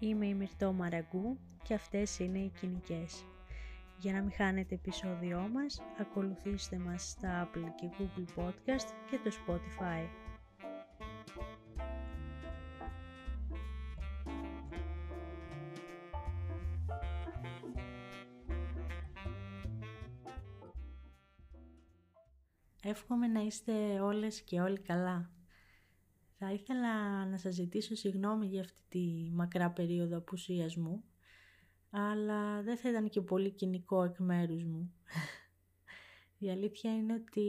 Είμαι η Μυρτώ Μαραγκού και αυτές είναι οι κοινικές. Για να μην χάνετε επεισόδιό μας, ακολουθήστε μας στα Apple και Google Podcast και το Spotify. Εύχομαι να είστε όλες και όλοι καλά. Θα ήθελα να σας ζητήσω συγγνώμη για αυτή τη μακρά περίοδο απουσίας μου, αλλά δεν θα ήταν και πολύ κοινικό εκ μέρους μου. Η αλήθεια είναι ότι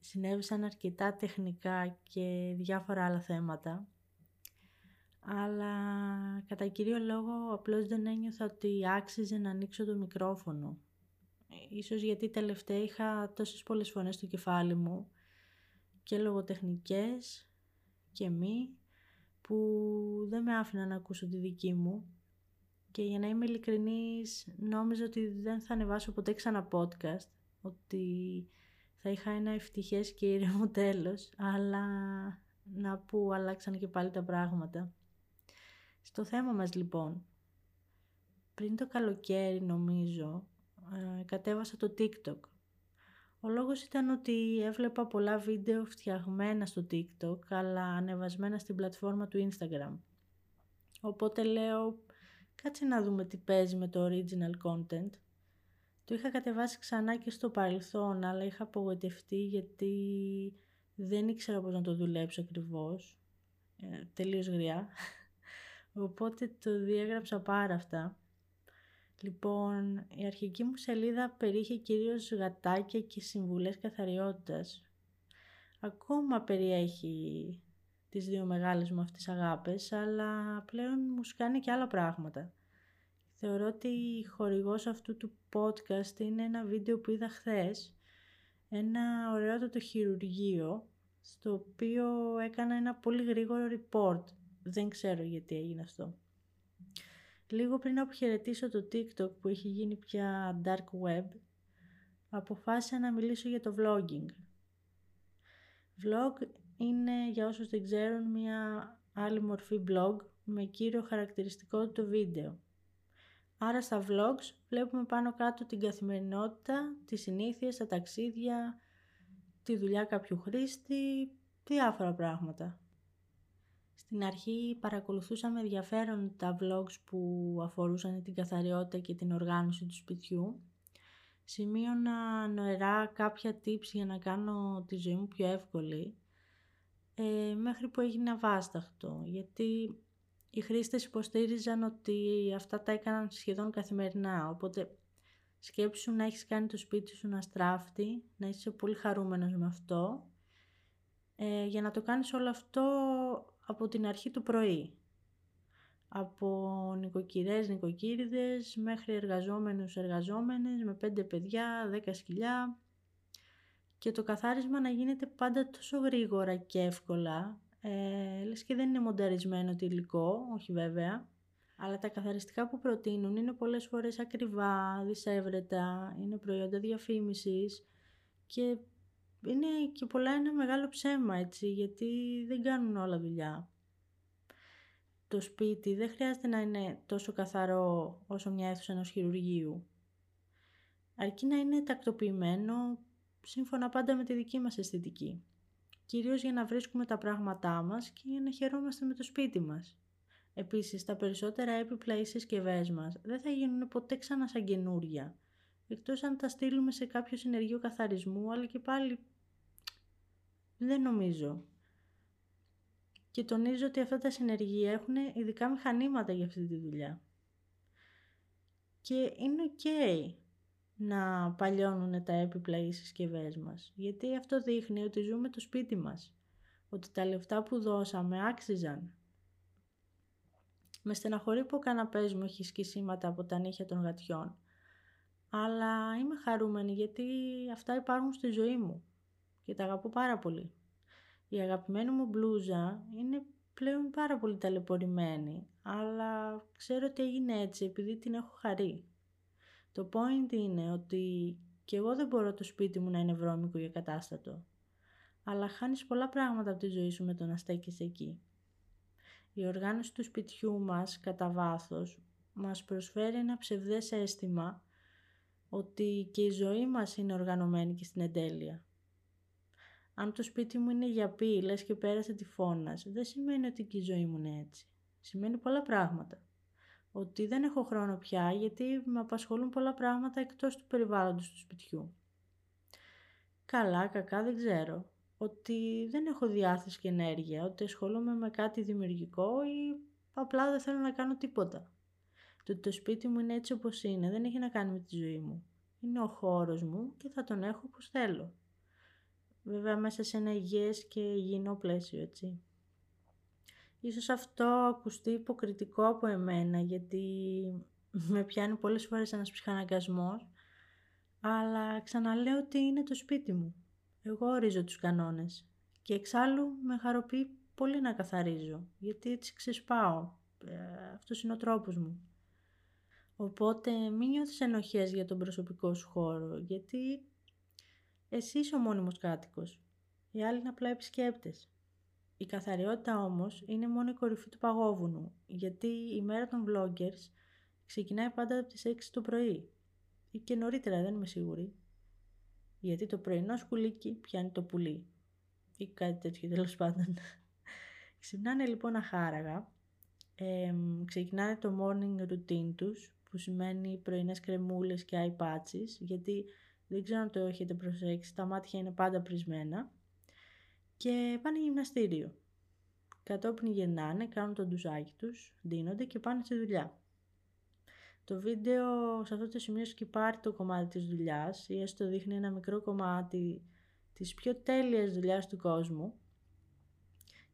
συνέβησαν αρκετά τεχνικά και διάφορα άλλα θέματα, αλλά κατά κύριο λόγο απλώς δεν ένιωθα ότι άξιζε να ανοίξω το μικρόφωνο. Ίσως γιατί τελευταία είχα τόσες πολλές φωνές στο κεφάλι μου και λογοτεχνικές και μη που δεν με άφηνα να ακούσω τη δική μου και για να είμαι ειλικρινής νόμιζα ότι δεν θα ανεβάσω ποτέ ξανά podcast ότι θα είχα ένα ευτυχές και ήρεμο τέλος αλλά να που αλλάξαν και πάλι τα πράγματα. Στο θέμα μας λοιπόν, πριν το καλοκαίρι νομίζω ε, κατέβασα το TikTok ο λόγος ήταν ότι έβλεπα πολλά βίντεο φτιαγμένα στο TikTok, αλλά ανεβασμένα στην πλατφόρμα του Instagram. Οπότε λέω, κάτσε να δούμε τι παίζει με το original content. Το είχα κατεβάσει ξανά και στο παρελθόν, αλλά είχα απογοητευτεί γιατί δεν ήξερα πώς να το δουλέψω ακριβώς. Ε, τελείως γριά. Οπότε το διέγραψα πάρα αυτά. Λοιπόν, η αρχική μου σελίδα περιείχε κυρίως γατάκια και συμβουλές καθαριότητας. Ακόμα περιέχει τις δύο μεγάλες μου αυτές αγάπες, αλλά πλέον μου σκάνει και άλλα πράγματα. Θεωρώ ότι η χορηγός αυτού του podcast είναι ένα βίντεο που είδα χθες, ένα ωραιότατο χειρουργείο, στο οποίο έκανα ένα πολύ γρήγορο report. Δεν ξέρω γιατί έγινε αυτό. Λίγο πριν αποχαιρετήσω το TikTok που έχει γίνει πια dark web, αποφάσισα να μιλήσω για το vlogging. Vlog είναι, για όσους δεν ξέρουν, μια άλλη μορφή blog με κύριο χαρακτηριστικό το βίντεο. Άρα στα vlogs βλέπουμε πάνω κάτω την καθημερινότητα, τις συνήθειες, τα ταξίδια, τη δουλειά κάποιου χρήστη, διάφορα πράγματα. Στην αρχή παρακολουθούσα με ενδιαφέρον τα vlogs που αφορούσαν την καθαριότητα και την οργάνωση του σπιτιού. Σημείωνα νοερά κάποια tips για να κάνω τη ζωή μου πιο εύκολη, ε, μέχρι που έγινε αβάσταχτο, γιατί οι χρήστες υποστήριζαν ότι αυτά τα έκαναν σχεδόν καθημερινά, οπότε σκέψου να έχεις κάνει το σπίτι σου να στράφτει, να είσαι πολύ χαρούμενος με αυτό. Ε, για να το κάνεις όλο αυτό από την αρχή του πρωί. Από νοικοκυρές, νοικοκύριδες μέχρι εργαζόμενους, εργαζόμενες με πέντε παιδιά, δέκα σκυλιά και το καθάρισμα να γίνεται πάντα τόσο γρήγορα και εύκολα ε, λες και δεν είναι μονταρισμένο το υλικό, όχι βέβαια αλλά τα καθαριστικά που προτείνουν είναι πολλές φορές ακριβά, δυσέβρετα, είναι προϊόντα διαφήμισης και είναι και πολλά ένα μεγάλο ψέμα έτσι, γιατί δεν κάνουν όλα δουλειά. Το σπίτι δεν χρειάζεται να είναι τόσο καθαρό όσο μια αίθουσα ενός χειρουργείου. Αρκεί να είναι τακτοποιημένο σύμφωνα πάντα με τη δική μας αισθητική. Κυρίως για να βρίσκουμε τα πράγματά μας και για να χαιρόμαστε με το σπίτι μας. Επίσης, τα περισσότερα έπιπλα ή συσκευές μας δεν θα γίνουν ποτέ ξανά σαν καινούρια, εκτός αν τα στείλουμε σε κάποιο συνεργείο καθαρισμού, αλλά και πάλι δεν νομίζω. Και τονίζω ότι αυτά τα συνεργεία έχουν ειδικά μηχανήματα για αυτή τη δουλειά. Και είναι ok να παλιώνουν τα έπιπλα οι συσκευές μας, γιατί αυτό δείχνει ότι ζούμε το σπίτι μας, ότι τα λεφτά που δώσαμε άξιζαν. Με στεναχωρεί που ο καναπές μου έχει σκισίματα από τα νύχια των γατιών, αλλά είμαι χαρούμενη γιατί αυτά υπάρχουν στη ζωή μου και τα αγαπώ πάρα πολύ. Η αγαπημένη μου μπλούζα είναι πλέον πάρα πολύ ταλαιπωρημένη, αλλά ξέρω ότι έγινε έτσι επειδή την έχω χαρεί. Το point είναι ότι και εγώ δεν μπορώ το σπίτι μου να είναι βρώμικο για κατάστατο, αλλά χάνεις πολλά πράγματα από τη ζωή σου με το να στέκεις εκεί. Η οργάνωση του σπιτιού μας, κατά βάθος, μας προσφέρει ένα ψευδές αίσθημα ότι και η ζωή μας είναι οργανωμένη και στην εντέλεια. Αν το σπίτι μου είναι για πει, λες και πέρασε τη φώνας, δεν σημαίνει ότι και η ζωή μου είναι έτσι. Σημαίνει πολλά πράγματα. Ότι δεν έχω χρόνο πια γιατί με απασχολούν πολλά πράγματα εκτός του περιβάλλοντος του σπιτιού. Καλά, κακά, δεν ξέρω. Ότι δεν έχω διάθεση και ενέργεια, ότι ασχολούμαι με κάτι δημιουργικό ή απλά δεν θέλω να κάνω τίποτα. Το ότι το σπίτι μου είναι έτσι όπως είναι δεν έχει να κάνει με τη ζωή μου. Είναι ο χώρος μου και θα τον έχω όπως θέλω. Βέβαια μέσα σε ένα υγιές και υγιεινό πλαίσιο, έτσι. Ίσως αυτό ακουστεί υποκριτικό από εμένα, γιατί με πιάνει πολλές φορές ένας ψυχαναγκασμός, αλλά ξαναλέω ότι είναι το σπίτι μου. Εγώ ορίζω τους κανόνες και εξάλλου με χαροποιεί πολύ να καθαρίζω, γιατί έτσι ξεσπάω. Ε, αυτός είναι ο τρόπος μου. Οπότε μην νιώθεις ενοχές για τον προσωπικό σου χώρο, γιατί εσύ είσαι ο μόνιμος κάτοικος. Οι άλλοι είναι απλά επισκέπτες. Η καθαριότητα όμως είναι μόνο η κορυφή του παγόβουνου, γιατί η μέρα των vloggers ξεκινάει πάντα από τις 6 το πρωί. Ή και νωρίτερα, δεν είμαι σίγουρη. Γιατί το πρωινό σκουλίκι πιάνει το πουλί. Ή κάτι τέτοιο τέλος πάντων. Ξυπνάνε λοιπόν αχάραγα. Ε, ξεκινάνε το morning routine τους, που σημαίνει πρωινές κρεμούλες και eye patches, γιατί δεν ξέρω αν το έχετε προσέξει, τα μάτια είναι πάντα πρισμένα και πάνε γυμναστήριο. Κατόπιν γυρνάνε, κάνουν το ντουζάκι τους, ντύνονται και πάνε στη δουλειά. Το βίντεο σε αυτό το σημείο σκυπάρει το κομμάτι της δουλειάς ή έστω δείχνει ένα μικρό κομμάτι της πιο τέλειας δουλειάς του κόσμου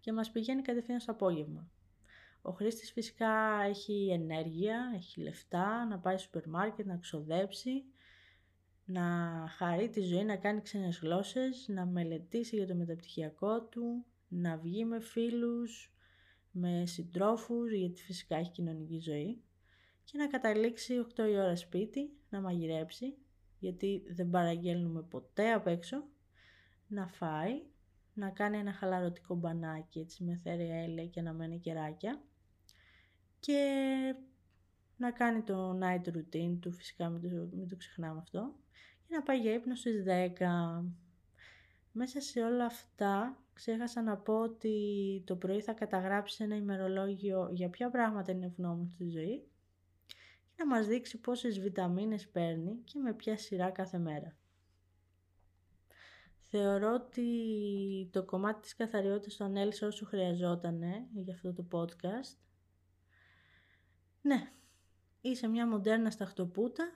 και μας πηγαίνει κατευθείαν στο απόγευμα. Ο χρήστης φυσικά έχει ενέργεια, έχει λεφτά, να πάει στο σούπερ μάρκετ, να ξοδέψει να χαρεί τη ζωή, να κάνει ξένες γλώσσες, να μελετήσει για το μεταπτυχιακό του, να βγει με φίλους, με συντρόφους, γιατί φυσικά έχει κοινωνική ζωή και να καταλήξει 8 η ώρα σπίτι, να μαγειρέψει, γιατί δεν παραγγέλνουμε ποτέ απ' έξω, να φάει, να κάνει ένα χαλαρωτικό μπανάκι έτσι με θέρια έλαια και να μένει κεράκια και να κάνει το night routine του, φυσικά μην το, μην το ξεχνάμε αυτό να πάει για ύπνο στις 10. Μέσα σε όλα αυτά ξέχασα να πω ότι το πρωί θα καταγράψει ένα ημερολόγιο για ποια πράγματα είναι ευγνώμων στη ζωή και να μας δείξει πόσες βιταμίνες παίρνει και με ποια σειρά κάθε μέρα. Θεωρώ ότι το κομμάτι της καθαριότητας το ανέλησα όσο χρειαζόταν για αυτό το podcast. Ναι, είσαι μια μοντέρνα σταχτοπούτα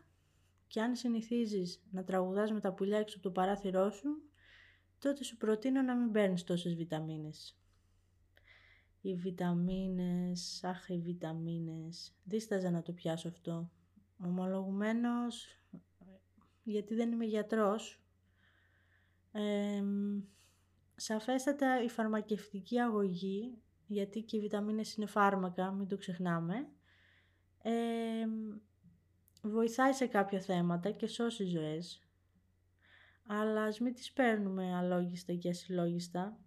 και αν συνηθίζεις να τραγουδάς με τα πουλιά έξω από το παράθυρό σου, τότε σου προτείνω να μην παίρνεις τόσες βιταμίνες. Οι βιταμίνες, αχ οι βιταμίνες, δίσταζα να το πιάσω αυτό. Ομολογουμένως, γιατί δεν είμαι γιατρός, ε, σαφέστατα η φαρμακευτική αγωγή, γιατί και οι βιταμίνες είναι φάρμακα, μην το ξεχνάμε, ε, βοηθάει σε κάποια θέματα και σώσει ζωές. Αλλά ας μην τις παίρνουμε αλόγιστα και ασυλλόγιστα.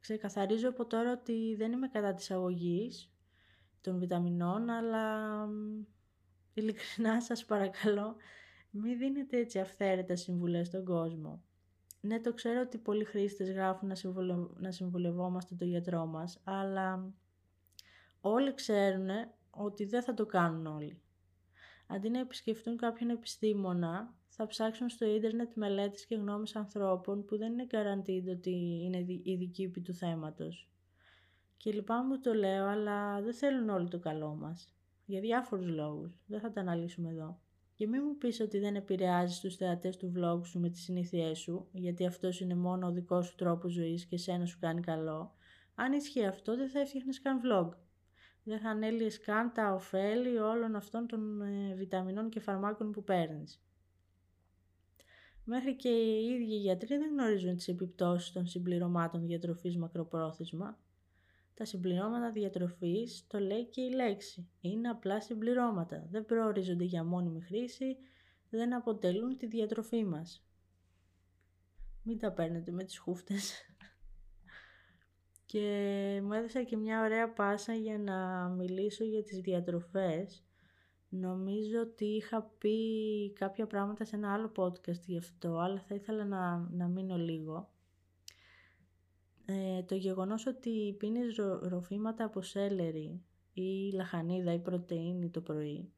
Ξεκαθαρίζω από τώρα ότι δεν είμαι κατά της αγωγής των βιταμινών, αλλά ειλικρινά σας παρακαλώ μην δίνετε έτσι αυθαίρετα συμβουλές στον κόσμο. Ναι, το ξέρω ότι πολλοί χρήστες γράφουν να, να συμβουλευόμαστε τον γιατρό μας, αλλά όλοι ξέρουν ότι δεν θα το κάνουν όλοι αντί να επισκεφτούν κάποιον επιστήμονα, θα ψάξουν στο ίντερνετ μελέτες και γνώμες ανθρώπων που δεν είναι guaranteed ότι είναι ειδικοί επί του θέματος. Και λυπάμαι που το λέω, αλλά δεν θέλουν όλοι το καλό μας. Για διάφορους λόγους. Δεν θα τα αναλύσουμε εδώ. Και μην μου πεις ότι δεν επηρεάζει τους θεατές του vlog σου με τις συνήθειές σου, γιατί αυτός είναι μόνο ο δικός σου τρόπος ζωής και σένα σου κάνει καλό. Αν ισχύει αυτό, δεν θα έφτιαχνες καν vlog δεν θα ανέλυες καν τα ωφέλη όλων αυτών των ε, βιταμινών και φαρμάκων που παίρνεις. Μέχρι και οι ίδιοι γιατροί δεν γνωρίζουν τις επιπτώσεις των συμπληρωμάτων διατροφής μακροπρόθεσμα. Τα συμπληρώματα διατροφής, το λέει και η λέξη, είναι απλά συμπληρώματα, δεν προορίζονται για μόνιμη χρήση, δεν αποτελούν τη διατροφή μας. Μην τα παίρνετε με τις χούφτες. Και μου έδωσα και μια ωραία πάσα για να μιλήσω για τις διατροφές. Νομίζω ότι είχα πει κάποια πράγματα σε ένα άλλο podcast γι' αυτό, αλλά θα ήθελα να, να μείνω λίγο. Ε, το γεγονός ότι πίνεις ρο, ροφήματα από σέλερι ή λαχανίδα ή πρωτεΐνη το πρωί,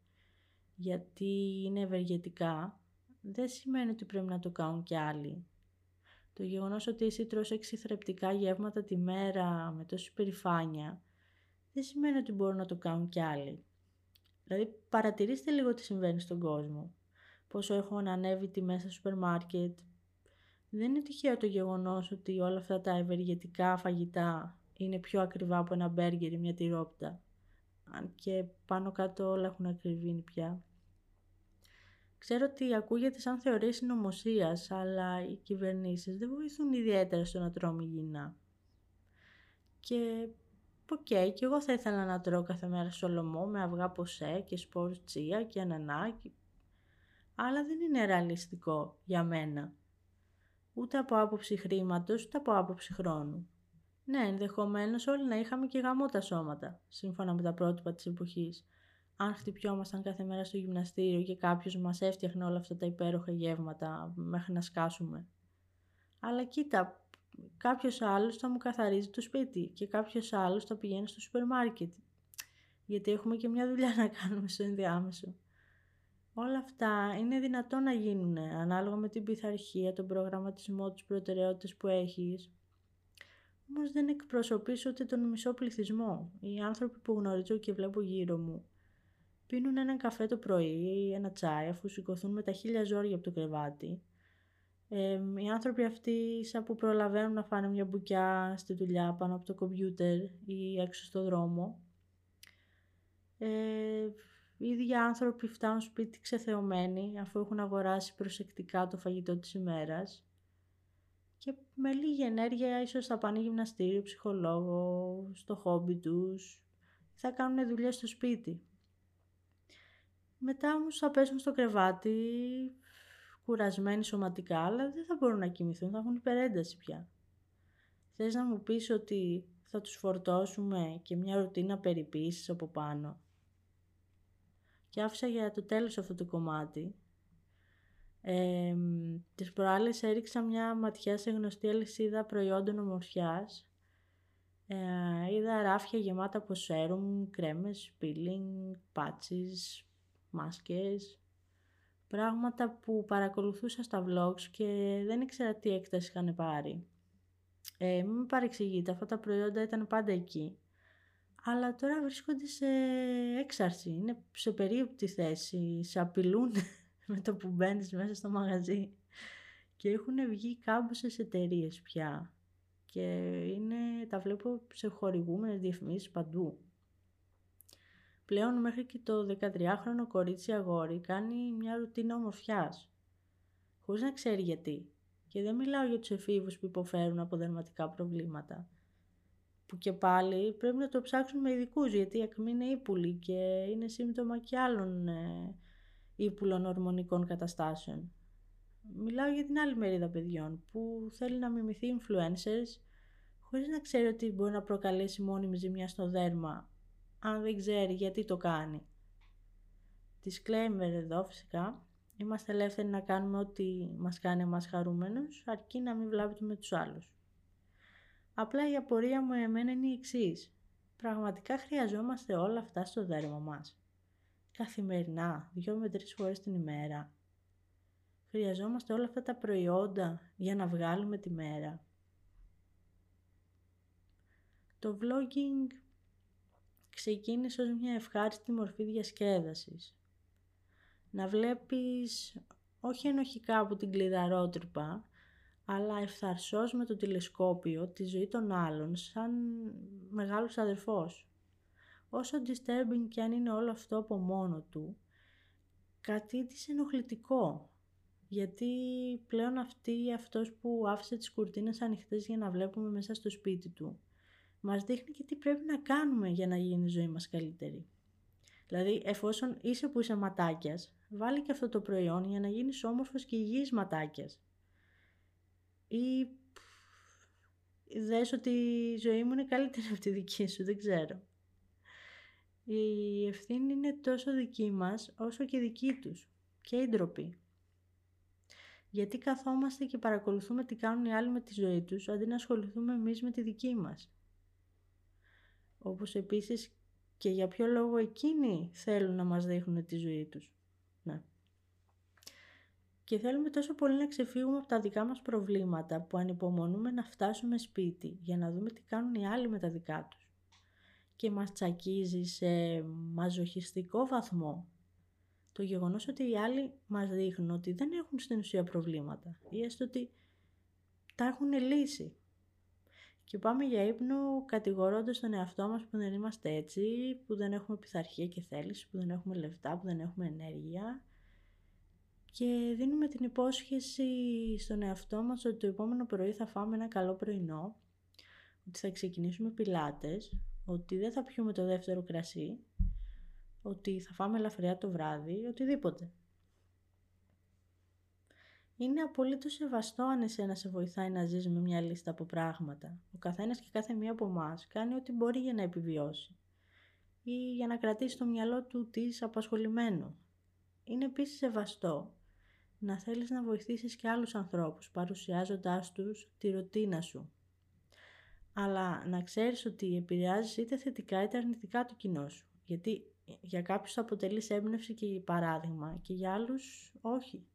γιατί είναι ευεργετικά, δεν σημαίνει ότι πρέπει να το κάνουν κι άλλοι. Το γεγονός ότι εσύ τρως έξι θρεπτικά γεύματα τη μέρα με τόση περηφάνεια, δεν σημαίνει ότι μπορούν να το κάνουν κι άλλοι. Δηλαδή παρατηρήστε λίγο τι συμβαίνει στον κόσμο. Πόσο έχουν ανέβει τιμές στα σούπερ μάρκετ. Δεν είναι τυχαίο το γεγονός ότι όλα αυτά τα ευεργετικά φαγητά είναι πιο ακριβά από ένα μπέργκερ ή μια τυρόπιτα. Αν και πάνω κάτω όλα έχουν ακριβήνει πια. Ξέρω ότι ακούγεται σαν θεωρία συνωμοσίας, αλλά οι κυβερνήσεις δεν βοηθούν ιδιαίτερα στο να τρώμε υγιεινά. Και ok, okay, και εγώ θα ήθελα να τρώω κάθε μέρα σολομό με αυγά ποσέ και σπόρους τσία και ανανά, αλλά δεν είναι ρεαλιστικό για μένα. Ούτε από άποψη χρήματος, ούτε από άποψη χρόνου. Ναι, ενδεχομένως όλοι να είχαμε και γαμώ τα σώματα, σύμφωνα με τα πρότυπα της εποχής, αν χτυπιόμασταν κάθε μέρα στο γυμναστήριο και κάποιος μας έφτιαχνε όλα αυτά τα υπέροχα γεύματα μέχρι να σκάσουμε. Αλλά κοίτα, κάποιος άλλος θα μου καθαρίζει το σπίτι και κάποιος άλλος θα πηγαίνει στο σούπερ μάρκετ. Γιατί έχουμε και μια δουλειά να κάνουμε στο ενδιάμεσο. Όλα αυτά είναι δυνατόν να γίνουν ανάλογα με την πειθαρχία, τον προγραμματισμό, τις προτεραιότητες που έχεις. Όμως δεν εκπροσωπείς ούτε τον μισό πληθυσμό. Οι άνθρωποι που γνωρίζω και βλέπω γύρω μου πίνουν έναν καφέ το πρωί ή ένα τσάι αφού σηκωθούν με τα χίλια ζόρια από το κρεβάτι. Ε, οι άνθρωποι αυτοί σαν που προλαβαίνουν να φάνε μια μπουκιά στη δουλειά πάνω από το κομπιούτερ ή έξω στο δρόμο. Ε, οι ίδιοι άνθρωποι φτάνουν σπίτι ξεθεωμένοι αφού έχουν αγοράσει προσεκτικά το φαγητό της ημέρας και με λίγη ενέργεια ίσως θα πάνε γυμναστήριο, ψυχολόγο, στο χόμπι τους, θα κάνουν δουλειά στο σπίτι. Μετά όμως θα πέσουν στο κρεβάτι, κουρασμένοι σωματικά, αλλά δεν θα μπορούν να κοιμηθούν, θα έχουν υπερένταση πια. Θες να μου πεις ότι θα τους φορτώσουμε και μια ρουτίνα περιποίησης από πάνω; Και άφησα για το τέλος αυτό το κομμάτι. Ε, τις προάλλες έριξα μια ματιά σε γνωστή αλυσίδα προϊόντων ομορφιάς. Ε, είδα ράφια γεμάτα από σέρουμ, κρέμες, peeling, πάτσις, μάσκες, πράγματα που παρακολουθούσα στα vlogs και δεν ήξερα τι έκταση είχαν πάρει. Ε, μην παρεξηγείτε, αυτά τα προϊόντα ήταν πάντα εκεί. Αλλά τώρα βρίσκονται σε έξαρση, είναι σε περίοπτη θέση, σε απειλούν με το που μπαίνεις μέσα στο μαγαζί. Και έχουν βγει κάμποσες εταιρείες πια. Και είναι, τα βλέπω σε χορηγούμενες διαφημίσεις παντού. Πλέον μέχρι και το 13χρονο κορίτσι αγόρι κάνει μια ρουτίνα ομορφιάς. Χωρίς να ξέρει γιατί. Και δεν μιλάω για τους εφήβους που υποφέρουν από δερματικά προβλήματα. Που και πάλι πρέπει να το ψάξουν με ειδικούς γιατί η ακμή είναι ύπουλη και είναι σύμπτωμα και άλλων ε, ύπουλων ορμονικών καταστάσεων. Μιλάω για την άλλη μερίδα παιδιών που θέλει να μιμηθεί influencers χωρίς να ξέρει ότι μπορεί να προκαλέσει μόνιμη ζημιά στο δέρμα αν δεν ξέρει γιατί το κάνει. Disclaimer εδώ φυσικά. Είμαστε ελεύθεροι να κάνουμε ό,τι μας κάνει εμάς χαρούμενους, αρκεί να μην βλάβουμε τους άλλους. Απλά η απορία μου εμένα είναι η εξής. Πραγματικά χρειαζόμαστε όλα αυτά στο δέρμα μας. Καθημερινά, δυο με τρεις φορές την ημέρα. Χρειαζόμαστε όλα αυτά τα προϊόντα για να βγάλουμε τη μέρα. Το vlogging ξεκίνησε ως μια ευχάριστη μορφή διασκέδασης. Να βλέπεις όχι ενοχικά από την κλειδαρότρυπα, αλλά ευθαρσός με το τηλεσκόπιο τη ζωή των άλλων σαν μεγάλος αδερφός. Όσο disturbing και αν είναι όλο αυτό από μόνο του, κάτι της ενοχλητικό. Γιατί πλέον αυτή αυτός που άφησε τις κουρτίνες ανοιχτές για να βλέπουμε μέσα στο σπίτι του, μας δείχνει και τι πρέπει να κάνουμε για να γίνει η ζωή μας καλύτερη. Δηλαδή, εφόσον είσαι που είσαι ματάκιας, βάλει και αυτό το προϊόν για να γίνεις όμορφος και υγιής ματάκιας. Ή δες ότι η ζωή μου είναι καλύτερη από τη δική σου, δεν ξέρω. Η ευθύνη είναι τόσο δική μας όσο και δική τους και η ντροπή. Γιατί καθόμαστε και παρακολουθούμε τι κάνουν οι άλλοι με τη ζωή τους αντί να ασχοληθούμε εμείς με τη δική μας. Όπως επίσης και για ποιο λόγο εκείνοι θέλουν να μας δείχνουν τη ζωή τους. Ναι. Και θέλουμε τόσο πολύ να ξεφύγουμε από τα δικά μας προβλήματα που ανυπομονούμε να φτάσουμε σπίτι για να δούμε τι κάνουν οι άλλοι με τα δικά τους. Και μας τσακίζει σε μαζοχιστικό βαθμό το γεγονός ότι οι άλλοι μας δείχνουν ότι δεν έχουν στην ουσία προβλήματα ή έστω ότι τα έχουν λύσει. Και πάμε για ύπνο κατηγορώντας τον εαυτό μας που δεν είμαστε έτσι, που δεν έχουμε πειθαρχία και θέληση, που δεν έχουμε λεφτά, που δεν έχουμε ενέργεια και δίνουμε την υπόσχεση στον εαυτό μας ότι το επόμενο πρωί θα φάμε ένα καλό πρωινό, ότι θα ξεκινήσουμε πιλάτες, ότι δεν θα πιούμε το δεύτερο κρασί, ότι θα φάμε ελαφριά το βράδυ, οτιδήποτε. Είναι απολύτως σεβαστό αν εσένα σε βοηθάει να ζεις με μια λίστα από πράγματα. Ο καθένας και κάθε μία από εμάς κάνει ό,τι μπορεί για να επιβιώσει ή για να κρατήσει το μυαλό του της απασχολημένο. Είναι επίσης σεβαστό να θέλεις να βοηθήσεις και άλλους ανθρώπους παρουσιάζοντάς τους τη ρωτίνα σου. Αλλά να ξέρεις ότι επηρεάζεις είτε θετικά είτε αρνητικά το κοινό σου. Γιατί για κάποιους θα αποτελείς έμπνευση και παράδειγμα και για άλλους όχι.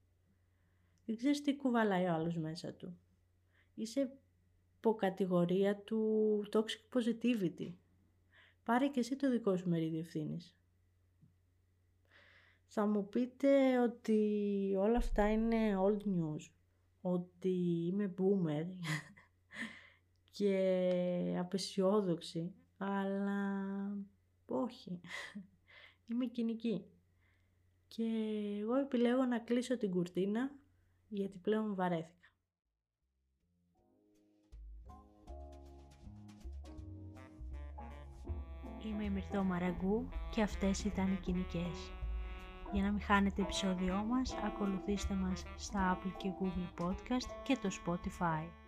Δεν ξέρεις τι κουβαλάει ο άλλος μέσα του; Είσαι υποκατηγορία του toxic positivity. Πάρε και εσύ το δικό σου μερίδιο ευθύνης. Θα μου πείτε ότι όλα αυτά είναι old news, ότι είμαι boomer και απεσιόδοξη, αλλά όχι, είμαι κοινική. Και εγώ επιλέγω να κλείσω την κουρτίνα γιατί πλέον βαρέθηκα. Είμαι η Μυρθό Μαραγκού και αυτές ήταν οι κοινικές. Για να μην χάνετε επεισόδιό μας, ακολουθήστε μας στα Apple και Google Podcast και το Spotify.